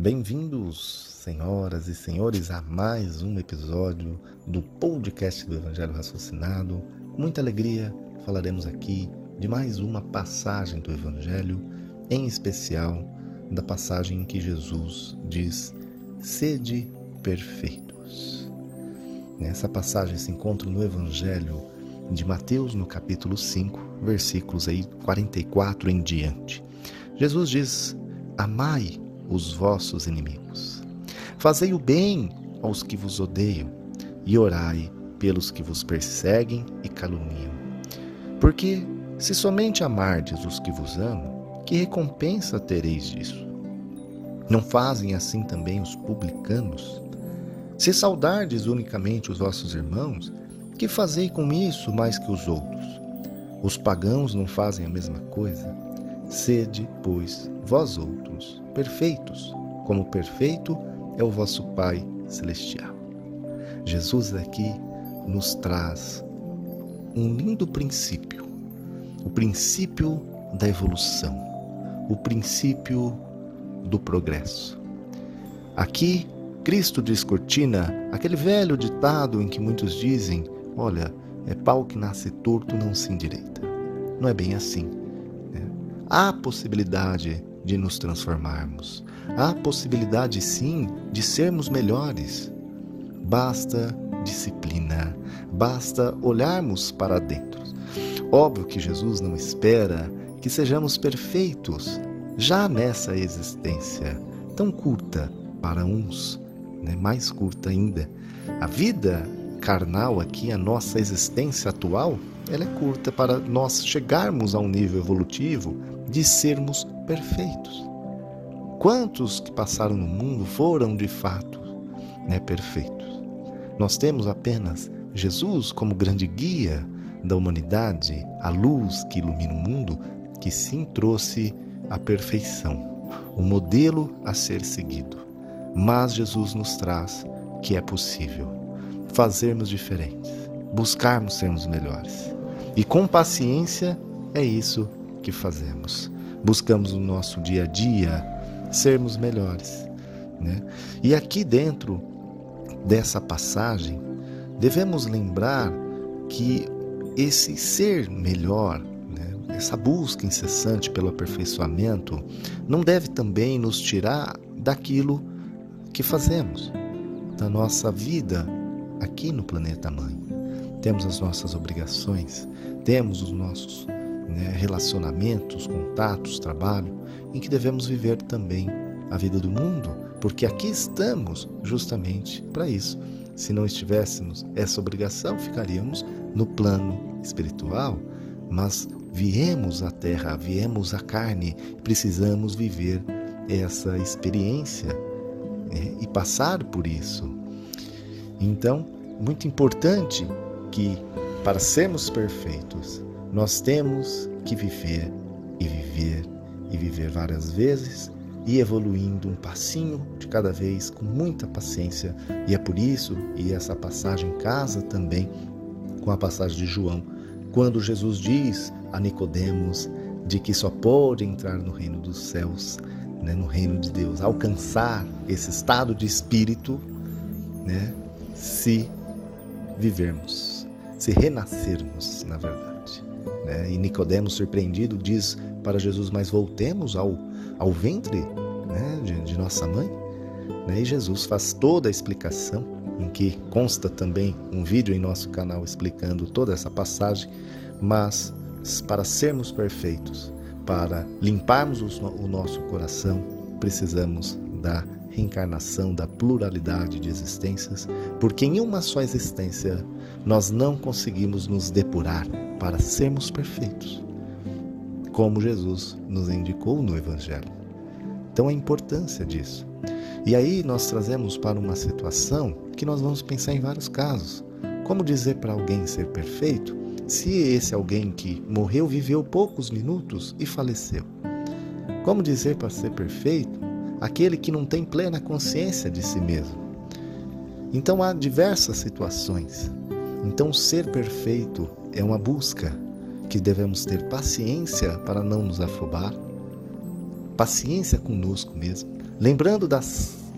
Bem-vindos, senhoras e senhores, a mais um episódio do podcast do Evangelho Raciocinado. Muita alegria falaremos aqui de mais uma passagem do Evangelho, em especial da passagem em que Jesus diz: Sede perfeitos. Essa passagem se encontra no Evangelho de Mateus, no capítulo 5, versículos aí 44 em diante. Jesus diz: Amai os vossos inimigos. Fazei o bem aos que vos odeiam e orai pelos que vos perseguem e caluniam. Porque se somente amardes os que vos amam, que recompensa tereis disso? Não fazem assim também os publicanos? Se saudardes unicamente os vossos irmãos, que fazei com isso mais que os outros? Os pagãos não fazem a mesma coisa? Sede, pois, vós outros, perfeitos, como perfeito é o vosso Pai celestial. Jesus aqui nos traz um lindo princípio, o princípio da evolução, o princípio do progresso. Aqui, Cristo descortina aquele velho ditado em que muitos dizem Olha, é pau que nasce torto não se endireita. Não é bem assim. Há possibilidade de nos transformarmos. Há possibilidade sim de sermos melhores. Basta disciplina, basta olharmos para dentro. Óbvio que Jesus não espera que sejamos perfeitos já nessa existência tão curta para uns, né? mais curta ainda. A vida carnal aqui, a nossa existência atual, ela é curta para nós chegarmos a um nível evolutivo de sermos perfeitos. Quantos que passaram no mundo foram de fato né, perfeitos? Nós temos apenas Jesus como grande guia da humanidade, a luz que ilumina o mundo, que sim trouxe a perfeição, o modelo a ser seguido. Mas Jesus nos traz que é possível fazermos diferentes, buscarmos sermos melhores. E com paciência é isso que fazemos. Buscamos no nosso dia a dia sermos melhores. Né? E aqui dentro dessa passagem, devemos lembrar que esse ser melhor, né, essa busca incessante pelo aperfeiçoamento, não deve também nos tirar daquilo que fazemos, da nossa vida aqui no planeta Mãe. Temos as nossas obrigações, temos os nossos né, relacionamentos, contatos, trabalho, em que devemos viver também a vida do mundo, porque aqui estamos justamente para isso. Se não estivéssemos essa obrigação, ficaríamos no plano espiritual, mas viemos à terra, viemos à carne, precisamos viver essa experiência né, e passar por isso. Então, muito importante que para sermos perfeitos, nós temos que viver e viver e viver várias vezes e evoluindo um passinho de cada vez com muita paciência. E é por isso, e essa passagem casa também com a passagem de João, quando Jesus diz a Nicodemos de que só pode entrar no reino dos céus, né, no reino de Deus, alcançar esse estado de espírito, né, se vivermos, se renascermos, na verdade. Né? E Nicodemos, surpreendido, diz para Jesus: Mas voltemos ao, ao ventre né, de, de nossa mãe. Né? E Jesus faz toda a explicação, em que consta também um vídeo em nosso canal explicando toda essa passagem, mas para sermos perfeitos, para limparmos o nosso coração, precisamos da reencarnação, da pluralidade de existências, porque em uma só existência nós não conseguimos nos depurar para sermos perfeitos, como Jesus nos indicou no Evangelho. Então a importância disso. E aí nós trazemos para uma situação que nós vamos pensar em vários casos. Como dizer para alguém ser perfeito se esse alguém que morreu viveu poucos minutos e faleceu? Como dizer para ser perfeito aquele que não tem plena consciência de si mesmo. Então há diversas situações. Então ser perfeito é uma busca que devemos ter paciência para não nos afobar, paciência conosco mesmo. Lembrando da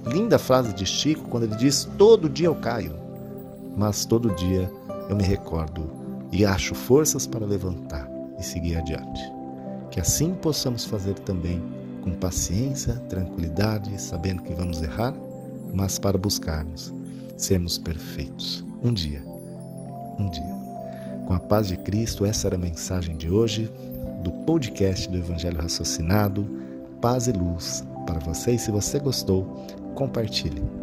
linda frase de Chico quando ele diz: Todo dia eu caio, mas todo dia eu me recordo e acho forças para levantar e seguir adiante. Que assim possamos fazer também com paciência, tranquilidade, sabendo que vamos errar, mas para buscarmos sermos perfeitos. Um dia, um dia. Com a paz de Cristo, essa era a mensagem de hoje do podcast do Evangelho Raciocinado. Paz e luz para você. E se você gostou, compartilhe.